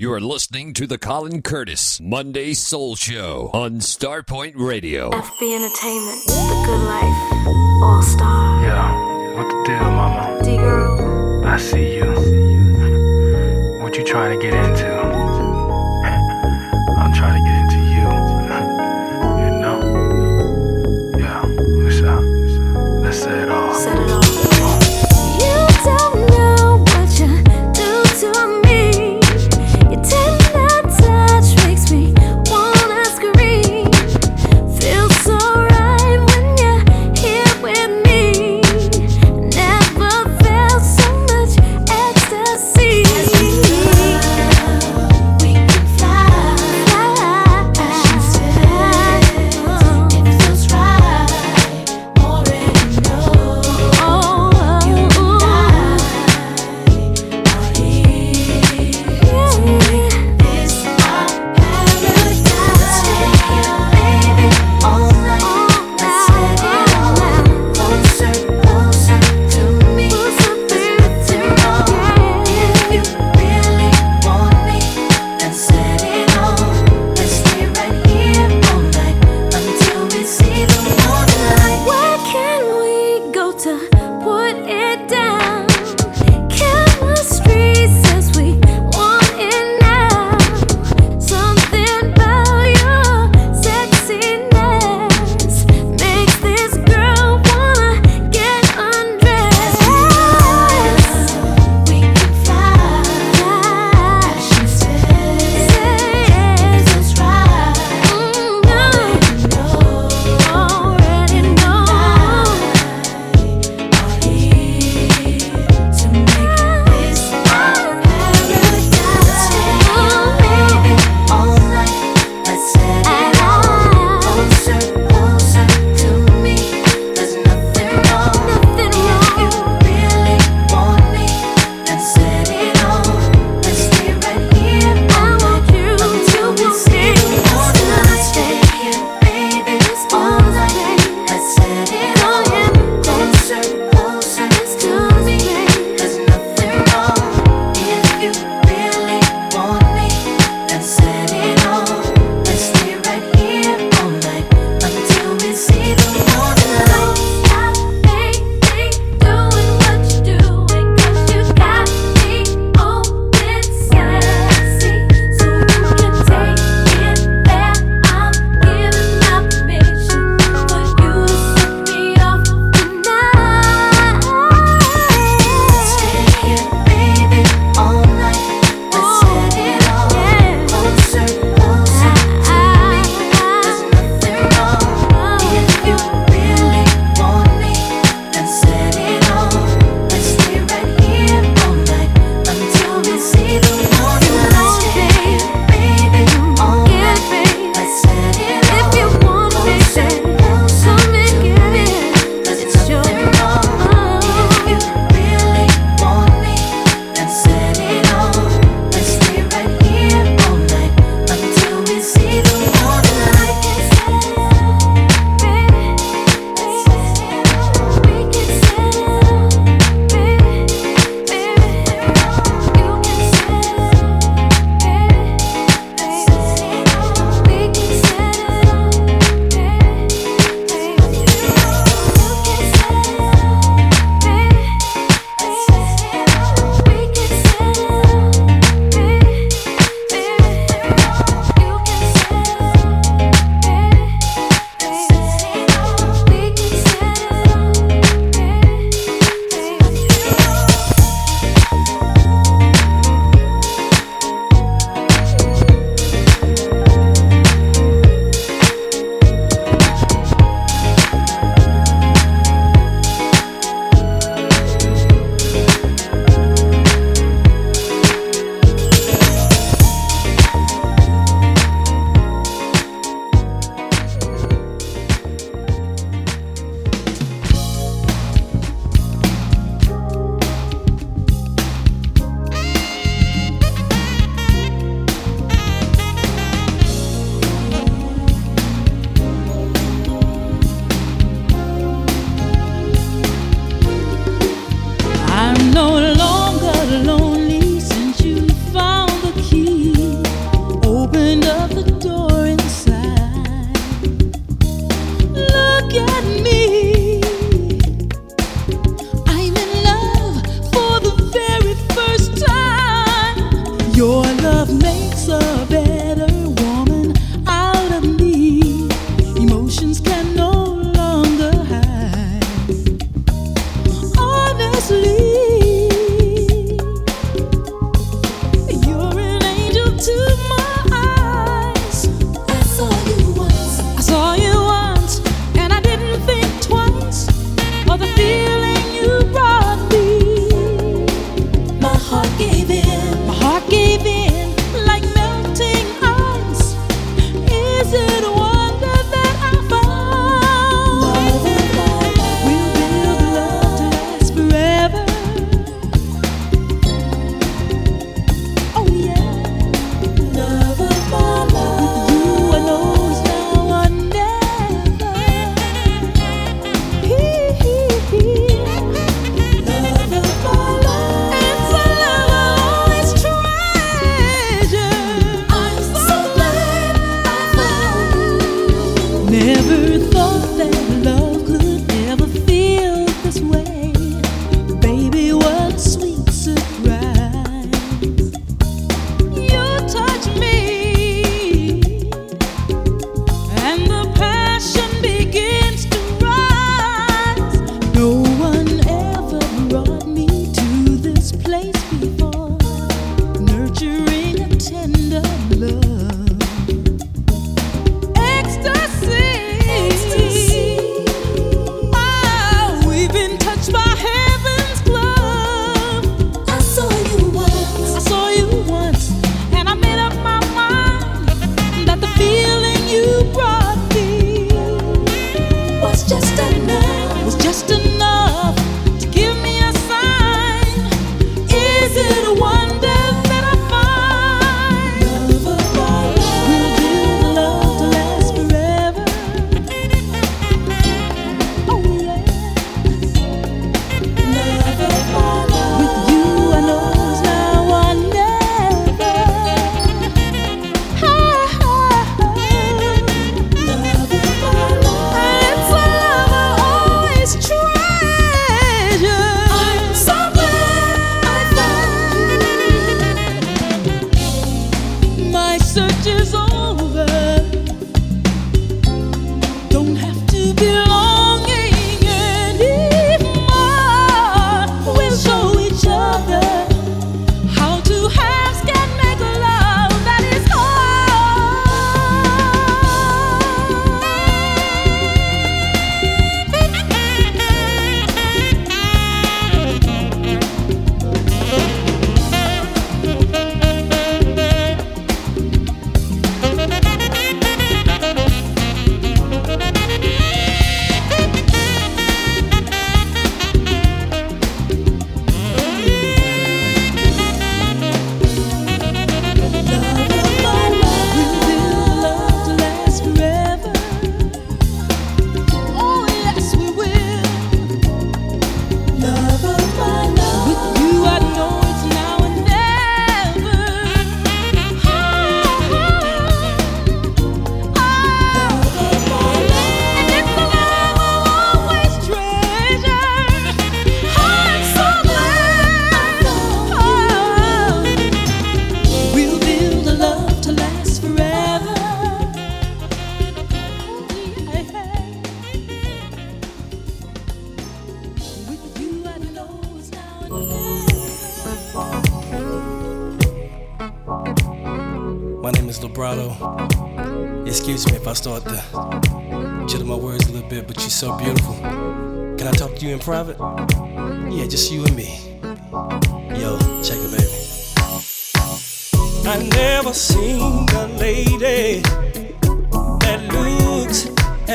You are listening to the Colin Curtis Monday Soul Show on Starpoint Radio. FB Entertainment, The Good Life, All Star. Yeah, what the deal, mama? D Girl, I see you. What you trying to get into?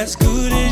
As good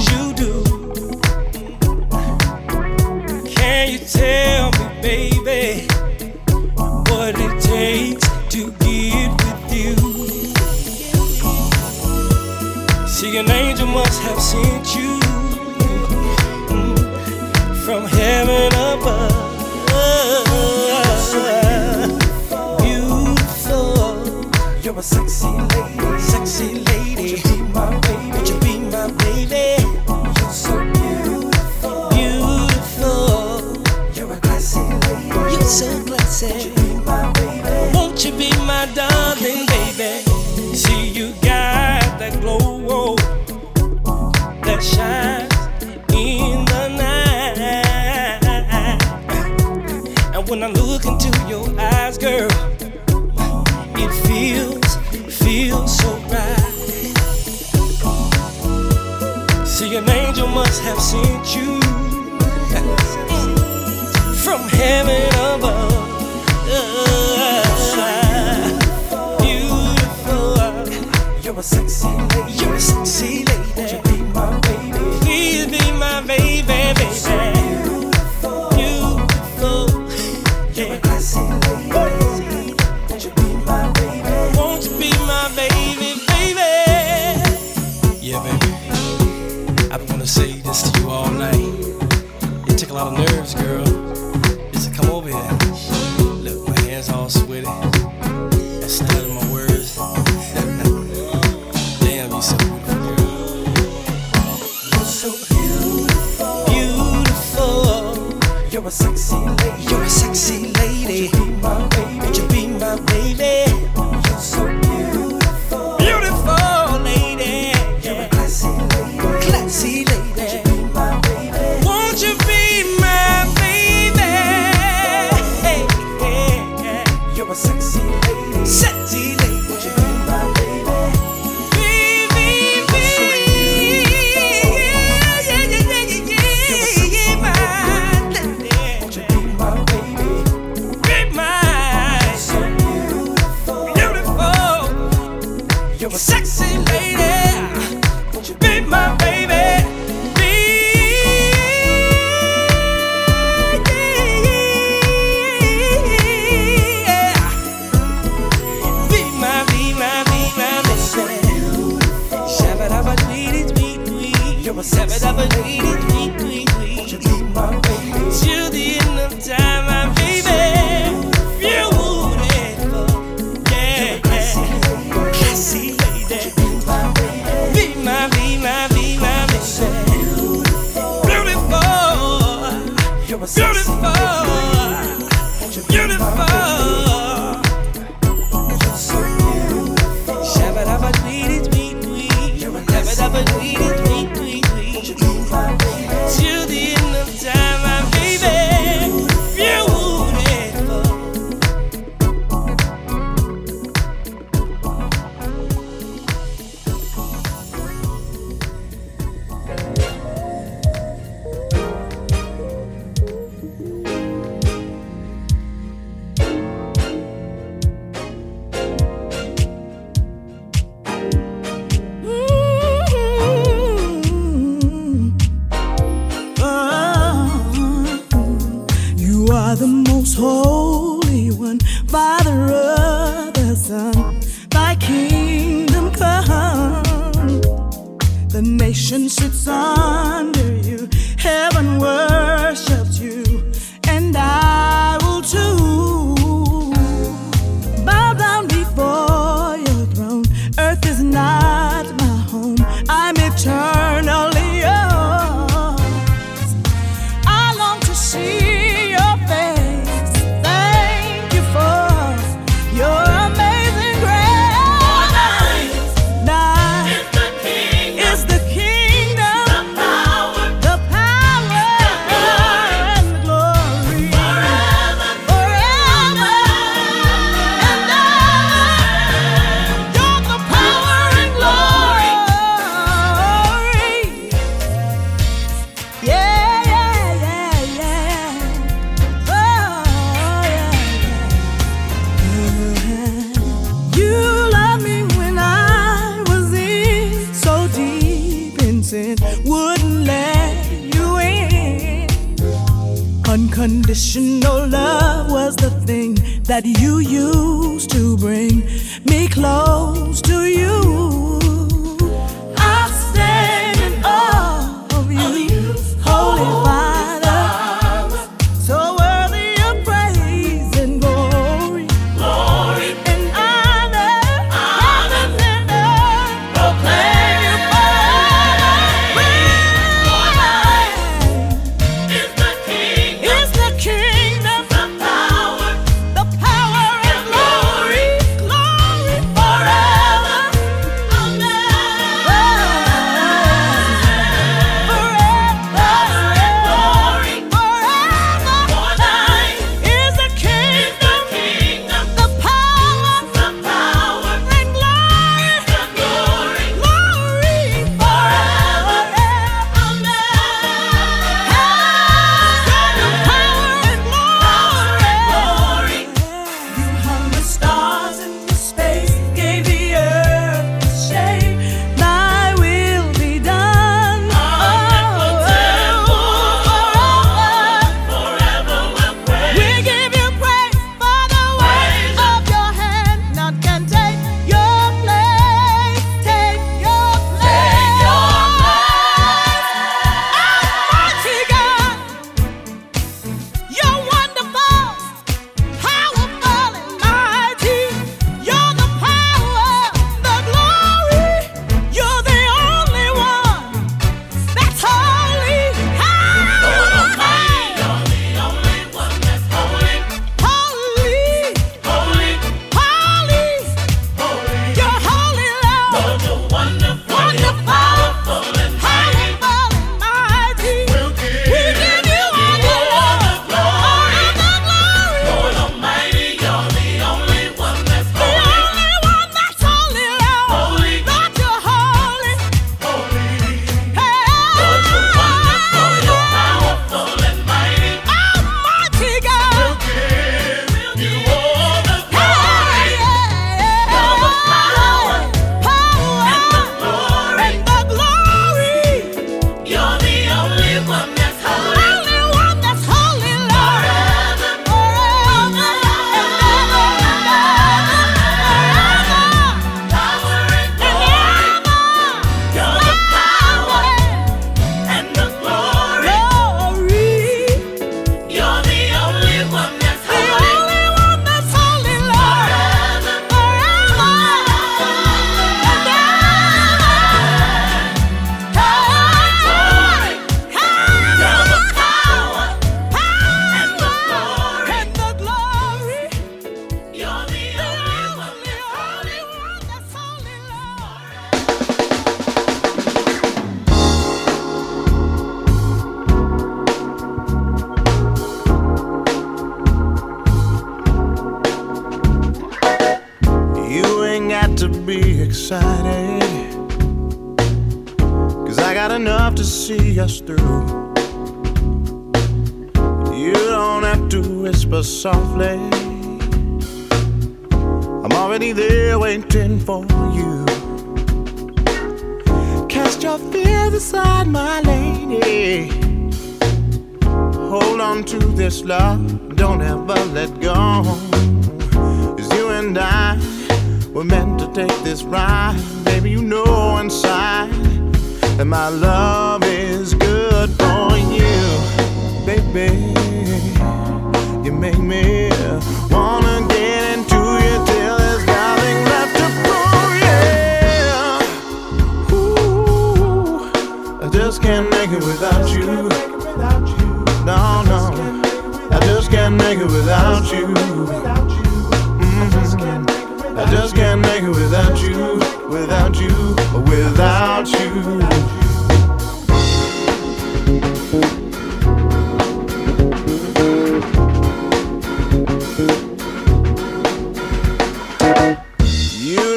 You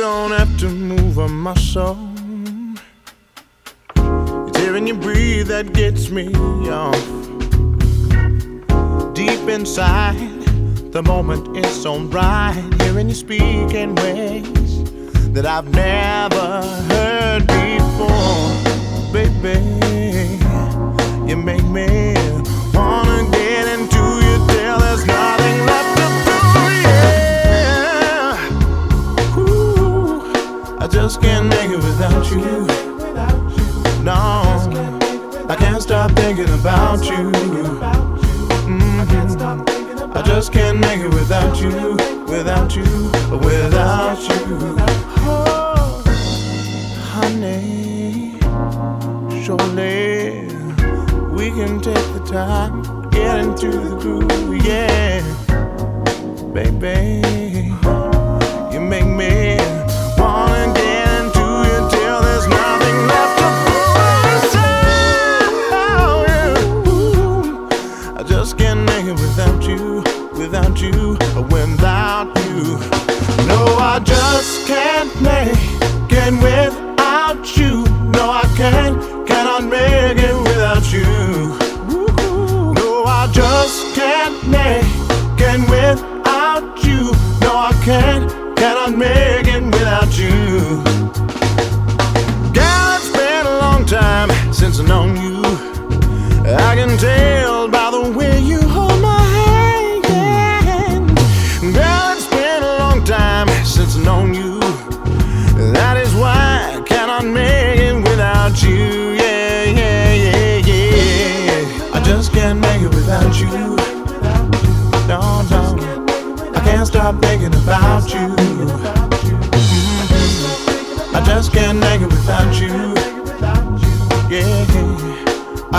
don't have to move a muscle. It's even you breathe that gets me off. Deep inside, the moment is so bright. Hearing you speak in ways that I've never heard baby. You make me wanna get into you till there's nothing left to do. Yeah, Ooh, I just can't make it without you. No, I can't stop thinking about you. Mm-hmm. I just can't make it without you, without you, without you. Oh, honey. Surely we can take the time, get into the groove, yeah. Baby, you make me wanna dance to you till there's nothing left to prove. I just can't make it without you, without you, without you. No, I just can't make it without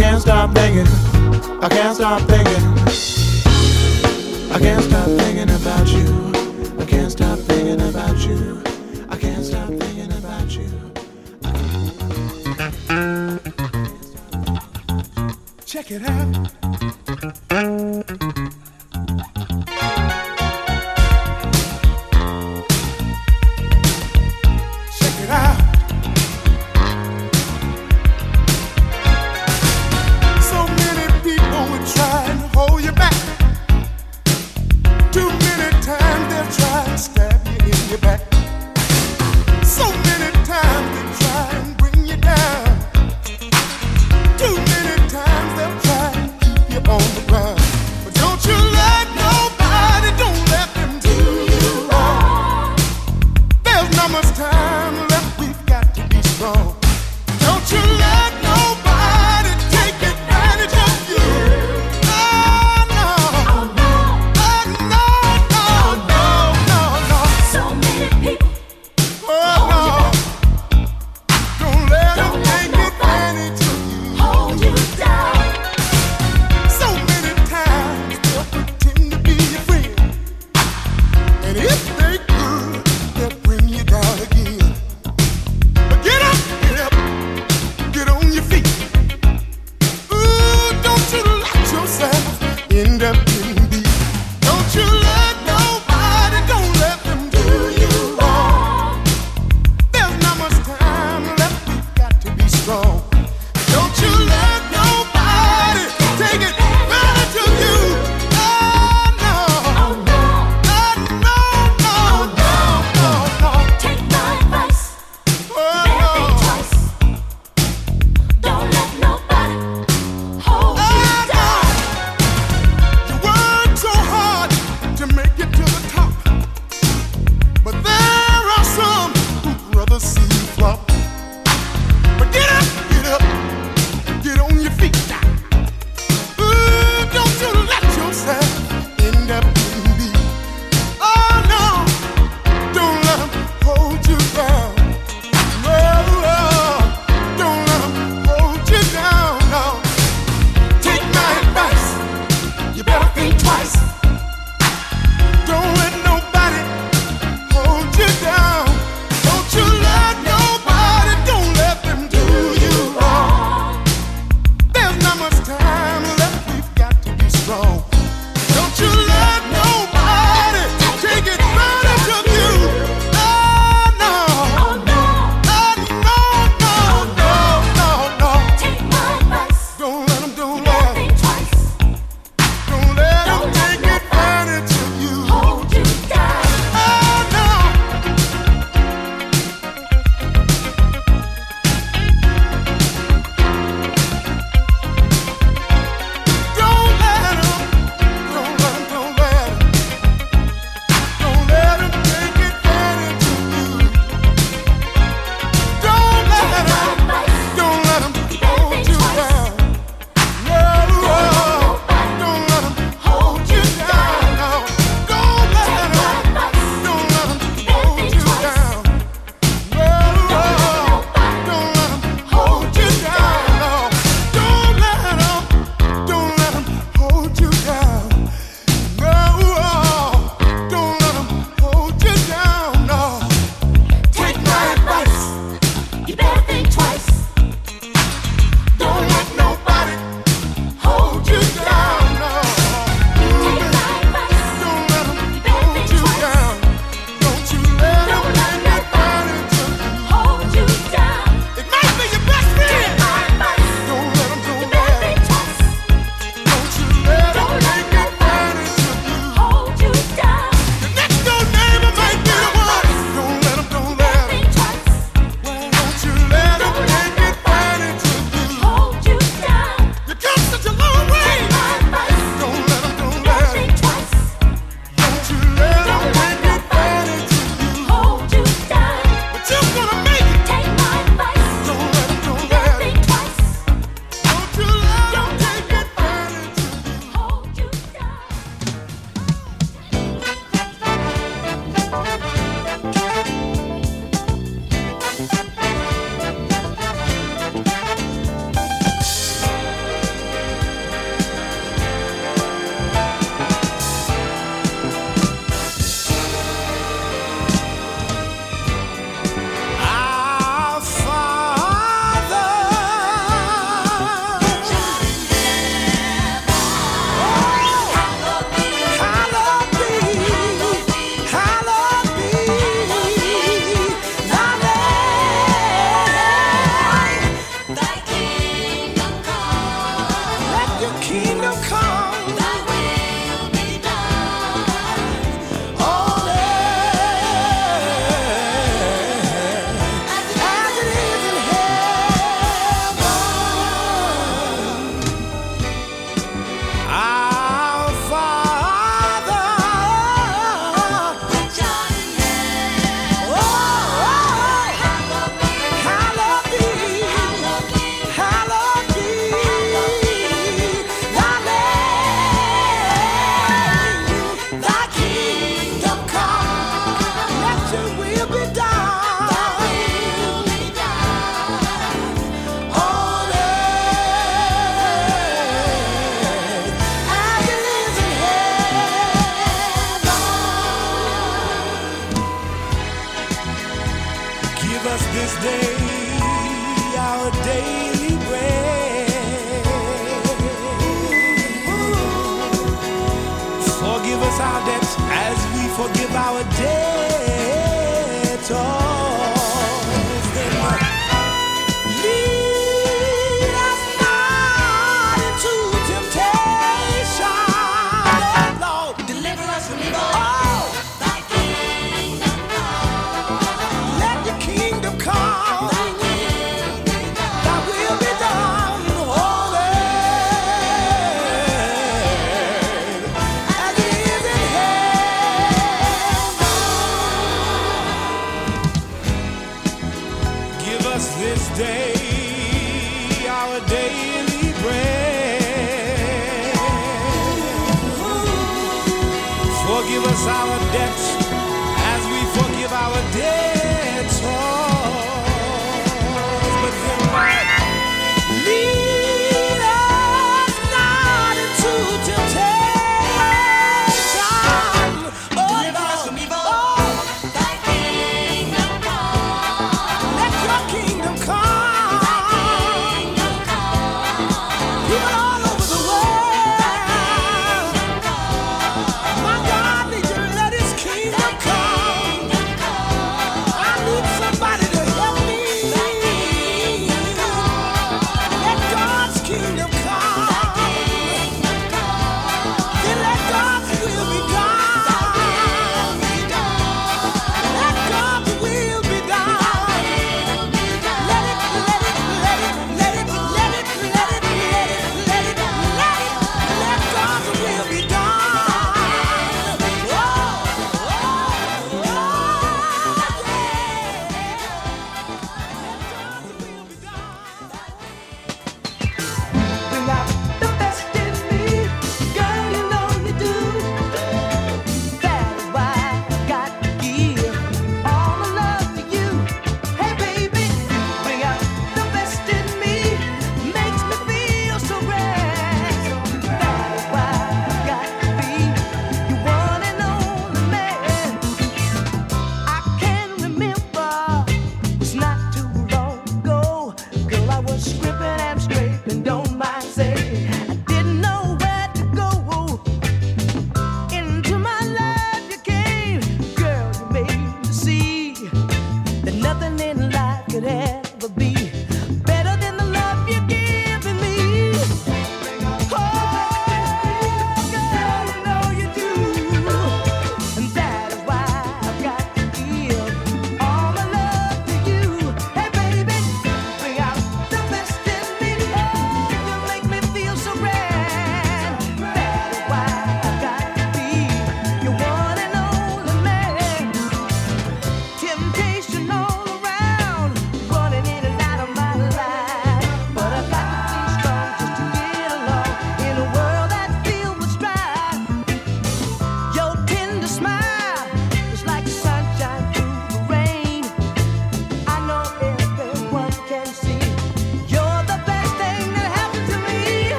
I can't stop thinking. I can't stop thinking. Bread. Forgive us our debts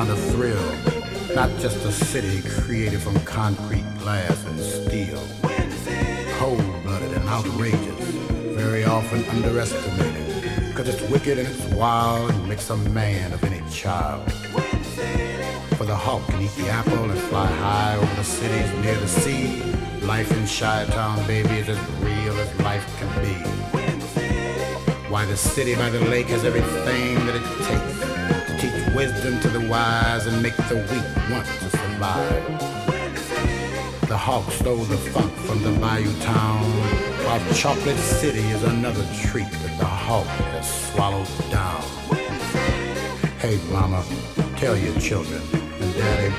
beyond a thrill, not just a city created from concrete, glass, and steel. Cold blooded and outrageous, very often underestimated, because it's wicked and it's wild and makes a man of any child. For the hawk can eat the apple and fly high over the cities near the sea. Life in Chi Town, baby, is as real as life can be. Why the city by the lake has everything that it takes wisdom to the wise and make the weak want to survive. The hawk stole the funk from the bayou town, while Chocolate City is another treat that the hawk has swallowed down. Hey, mama, tell your children, and daddy,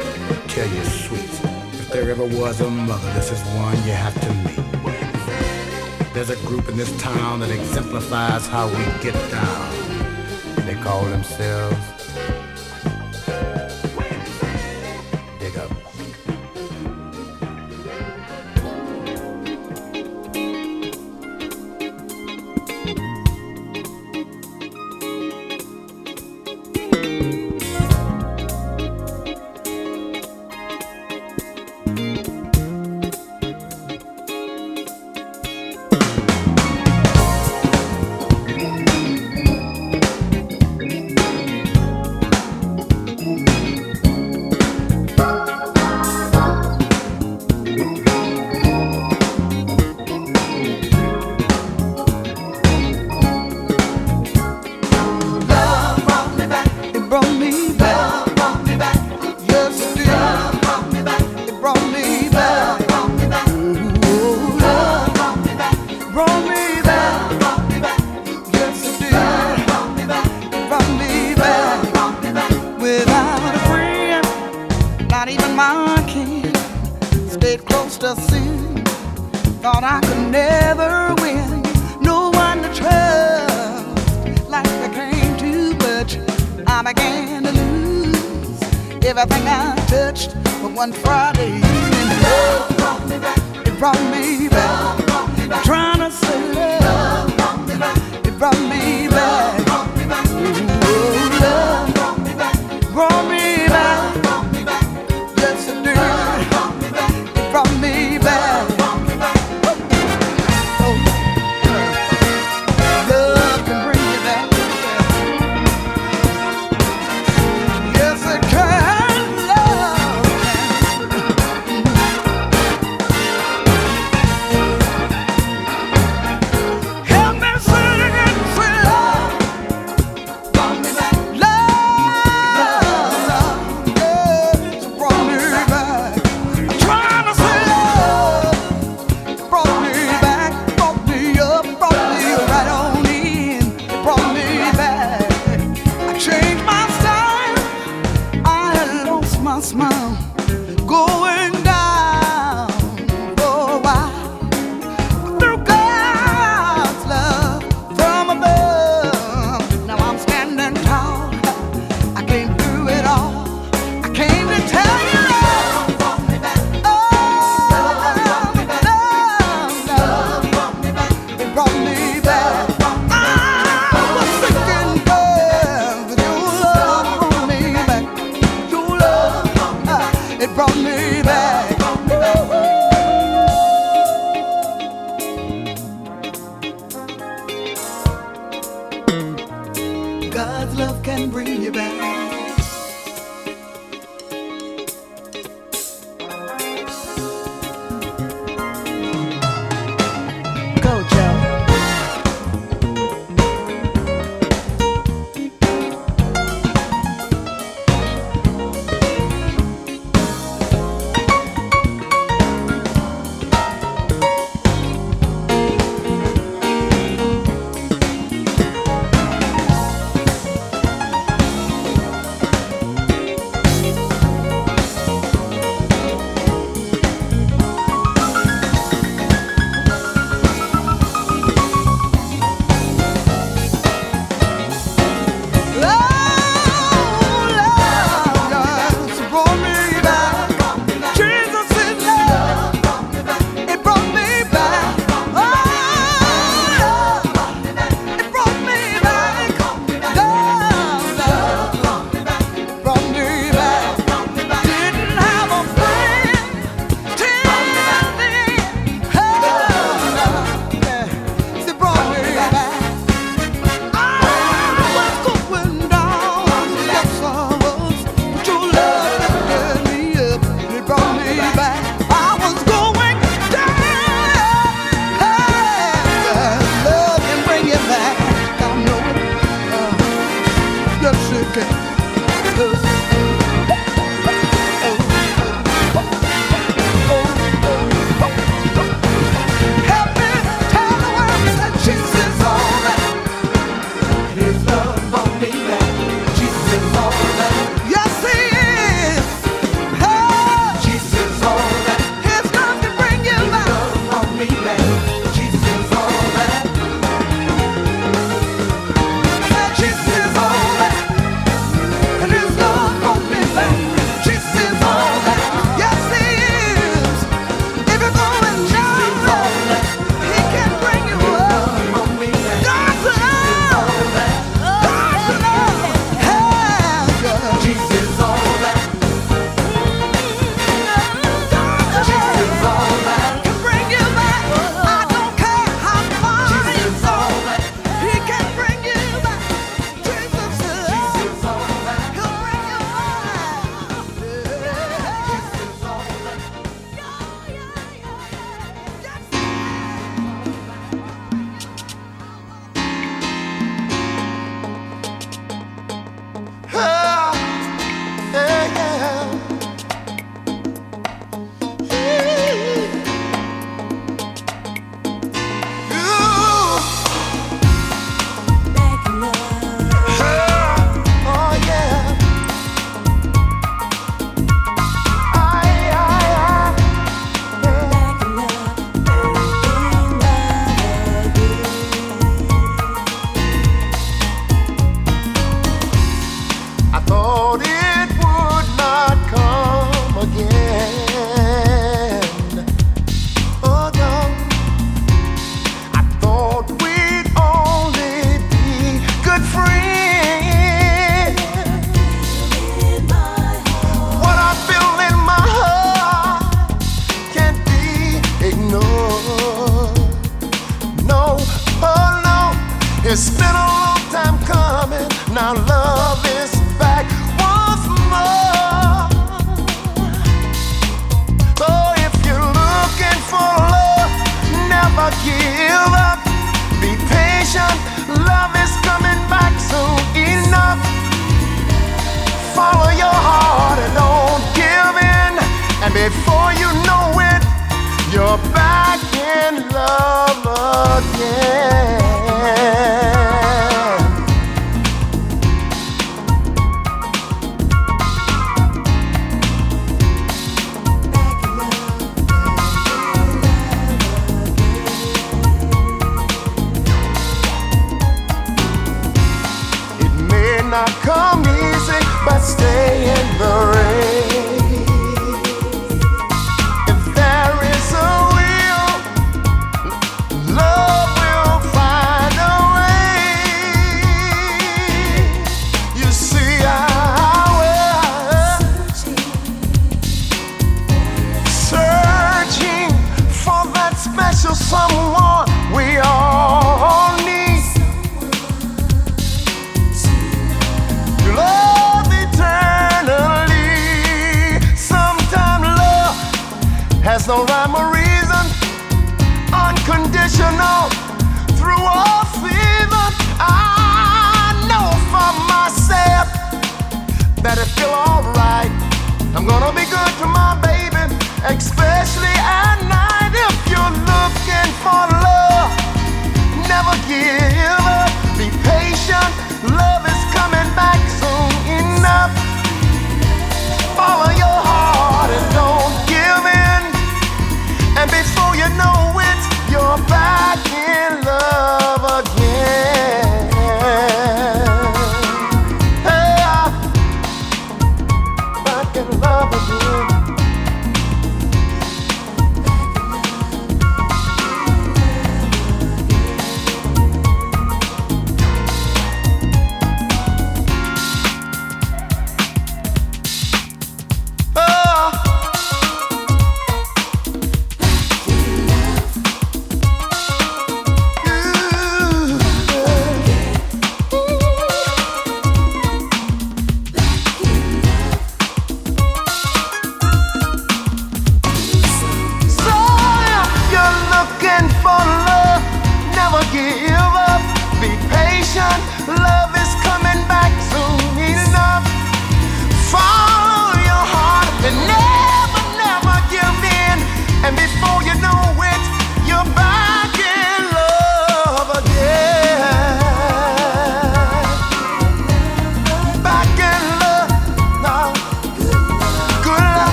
tell your sweets. If there ever was a mother, this is one you have to meet. There's a group in this town that exemplifies how we get down. They call themselves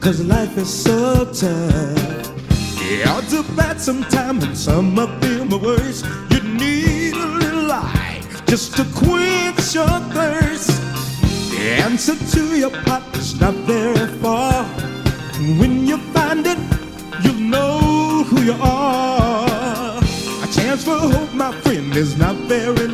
Cause life is so tough. Yeah, odds are bad sometimes, and some of them are worse. You need a little light just to quench your thirst. The answer to your pot is not very far. And when you find it, you'll know who you are. A chance for hope, my friend, is not very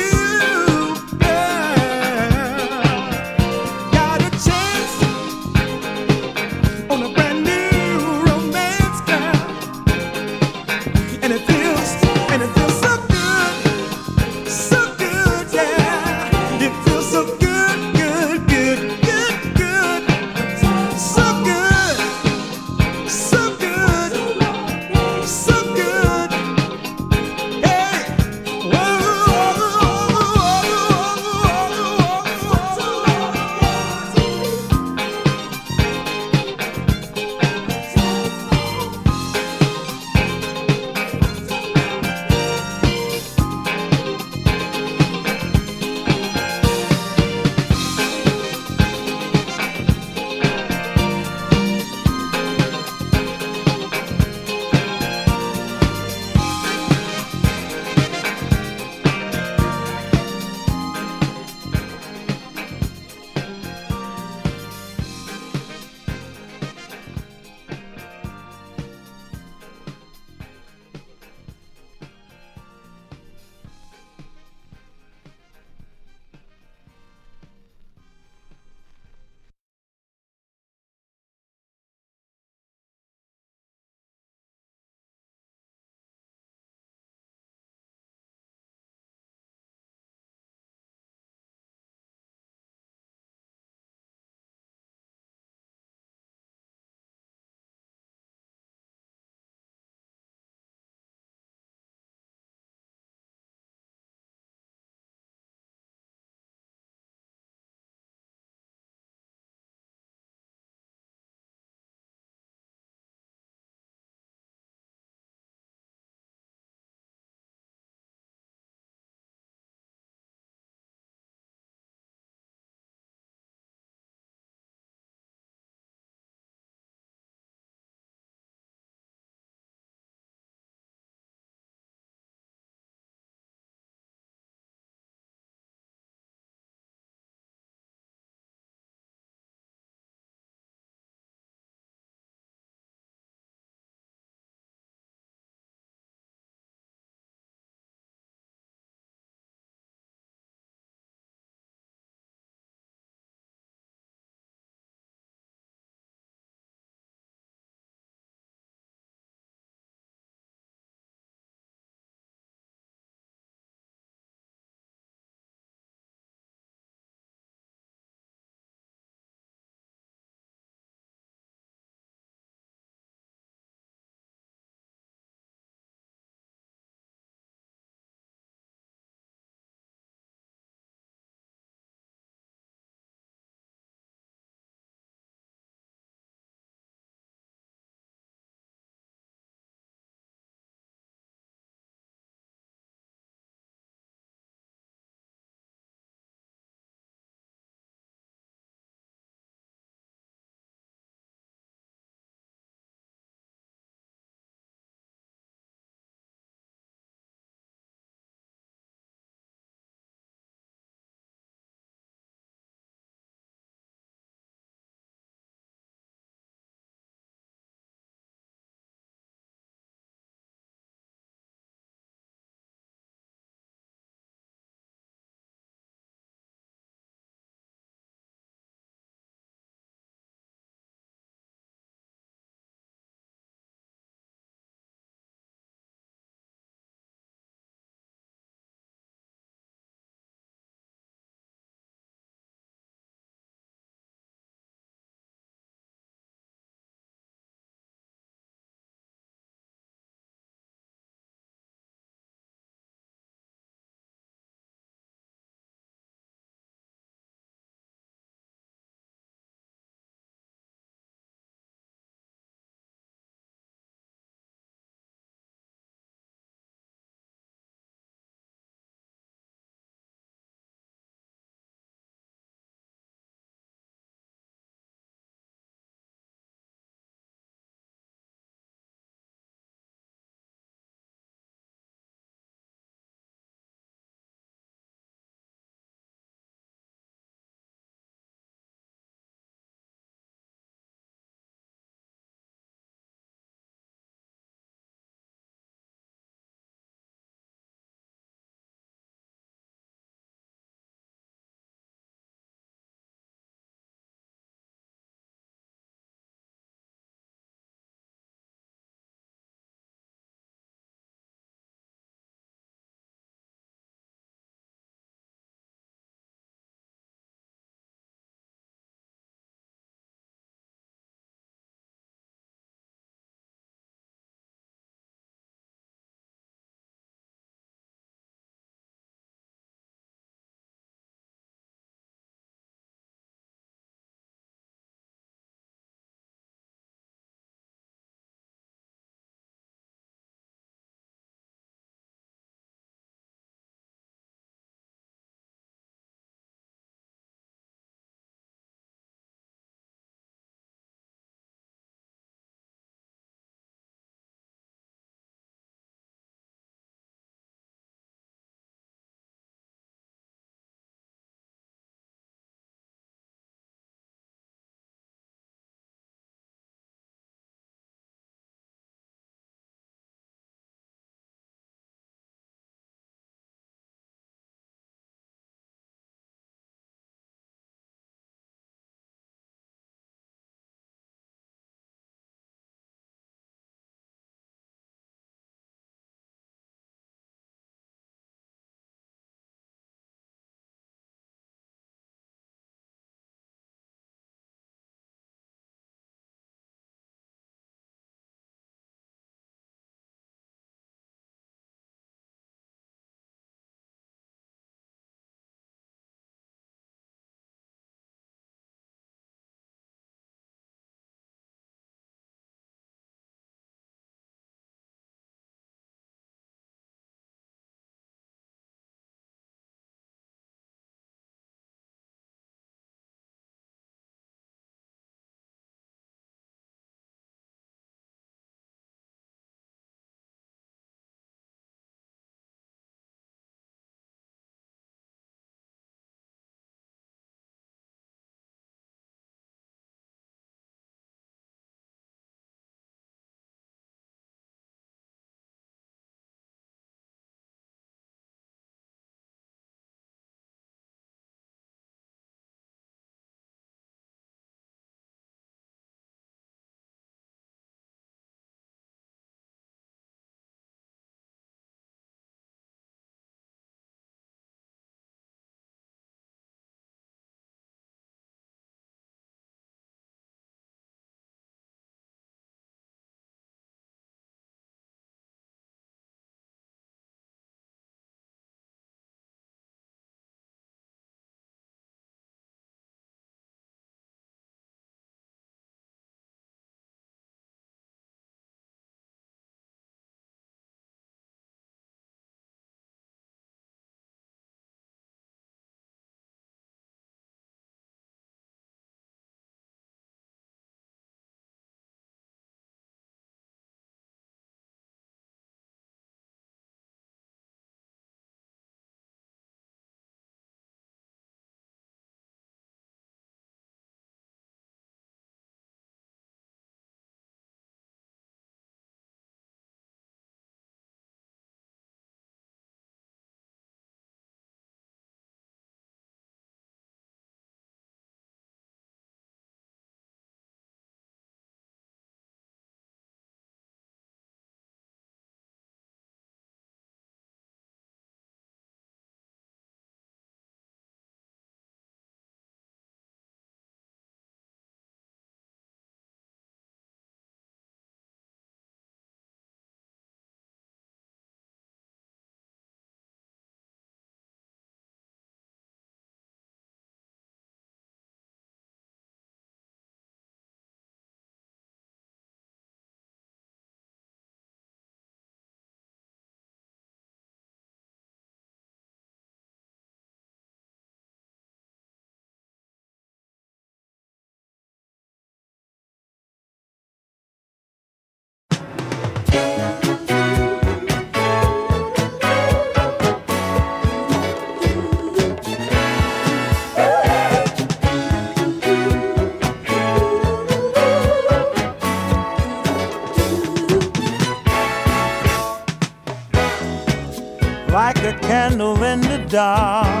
candle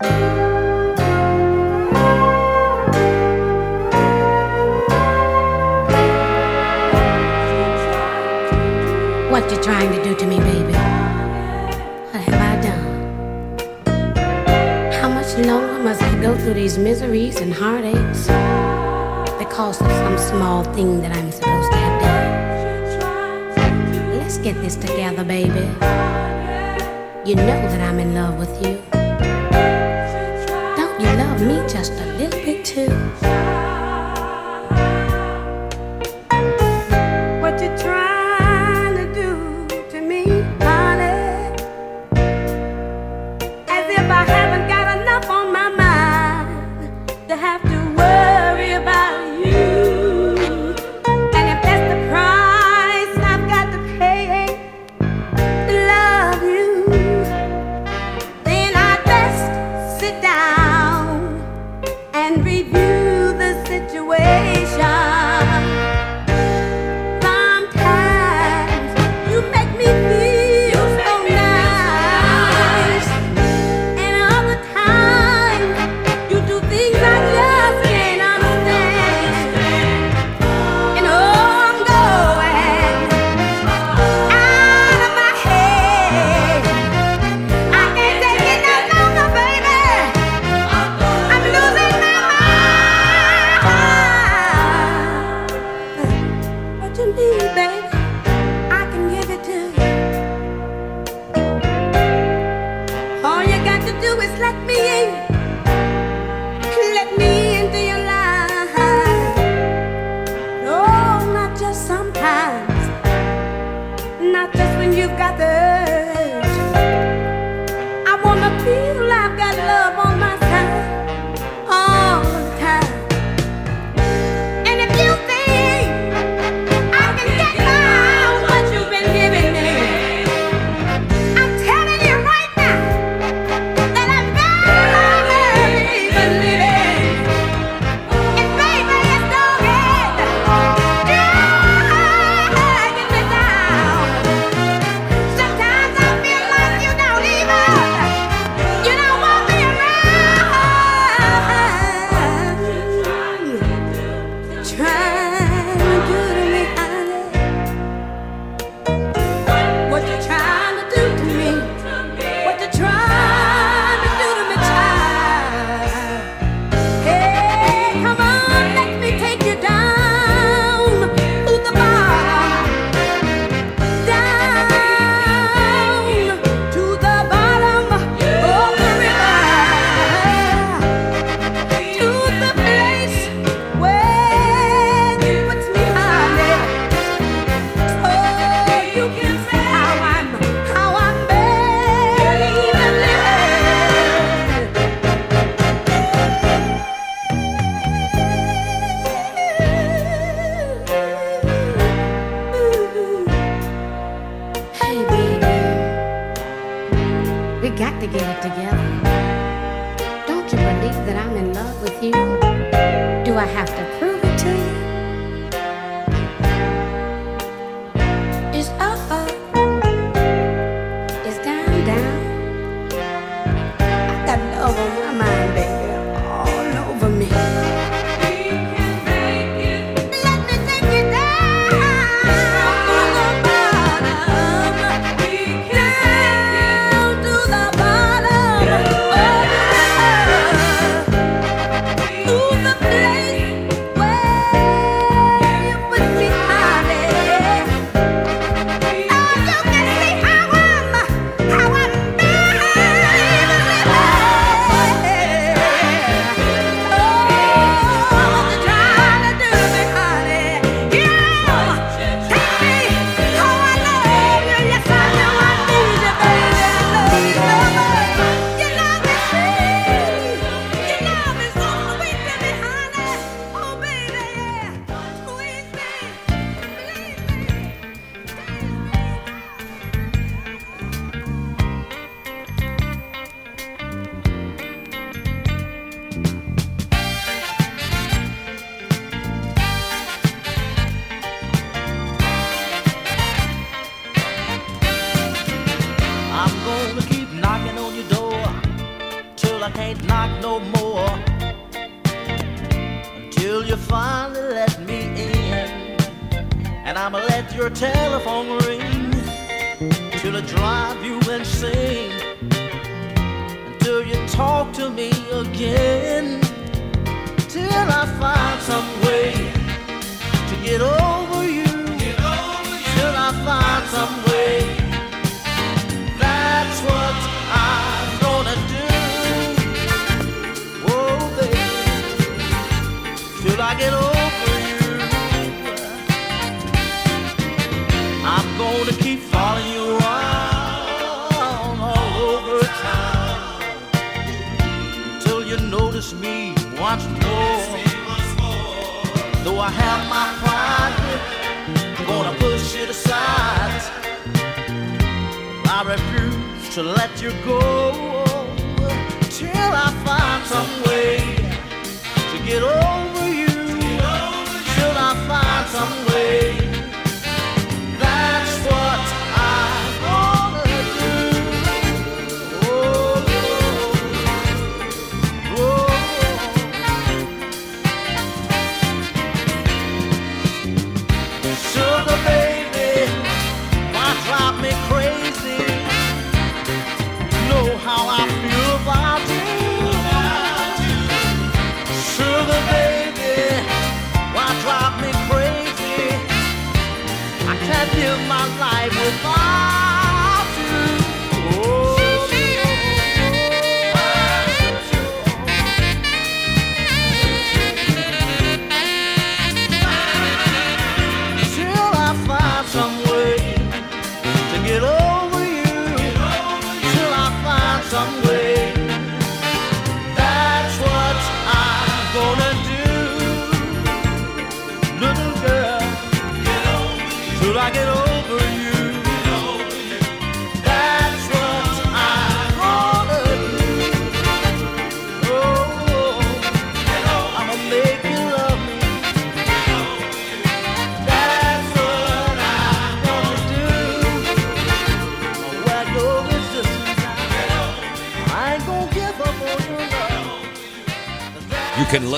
What you trying to do to me, baby? What have I done? How much longer must I go through these miseries and heartaches because of some small thing that I'm supposed to have done? Let's get this together, baby. You know that I'm in love with you me just a little bit too.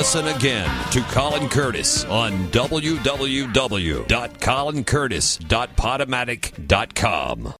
Listen again to Colin Curtis on www.colincurtis.podomatic.com.